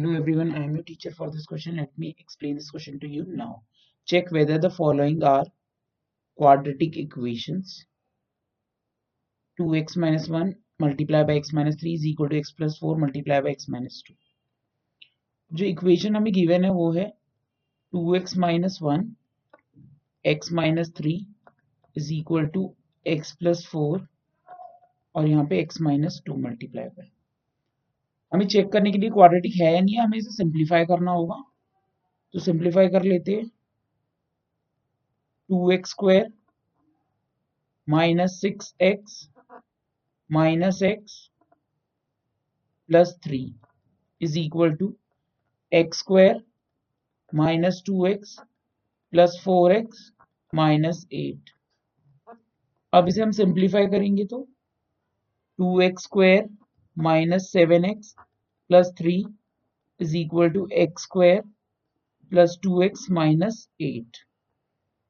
Hello everyone, I am your teacher for this question. Let me explain this question to you now. Check whether the following are quadratic equations. 2x minus 1 multiplied by x minus 3 is equal to x plus 4 multiplied by x minus 2. जो equation हमें given है वो है 2x minus 1 x minus 3 is equal to x plus 4 और यहाँ पे x minus 2 multiply by हमें check करने के लिए क्वाड्रेटिक है या नहीं, हमें इसे सिंप्लीफाई करना होगा। तो सिंप्लीफाई कर लेते हैं। Two x square minus six x minus x plus three is equal to x square minus two x plus four x minus eight अब इसे हम सिंप्लीफाई करेंगे तो two x square minus seven x plus three is equal to x square plus two x minus eight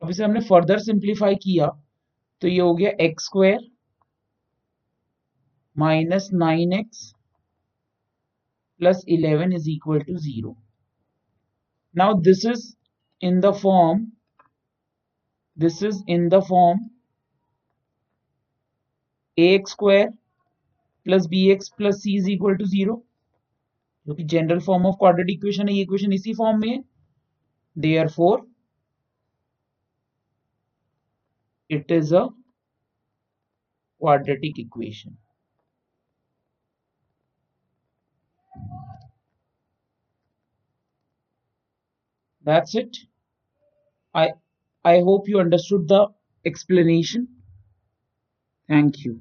अब इसे हमने further simplify किया तो ये हो गया x square minus nine x plus eleven is equal to zero now this is in the form this is in the form a x square plus b x plus c is equal to zero जो कि general form of quadratic equation है, ये equation इसी form में है therefore it is a quadratic equation. That's it. I I hope you understood the explanation. Thank you.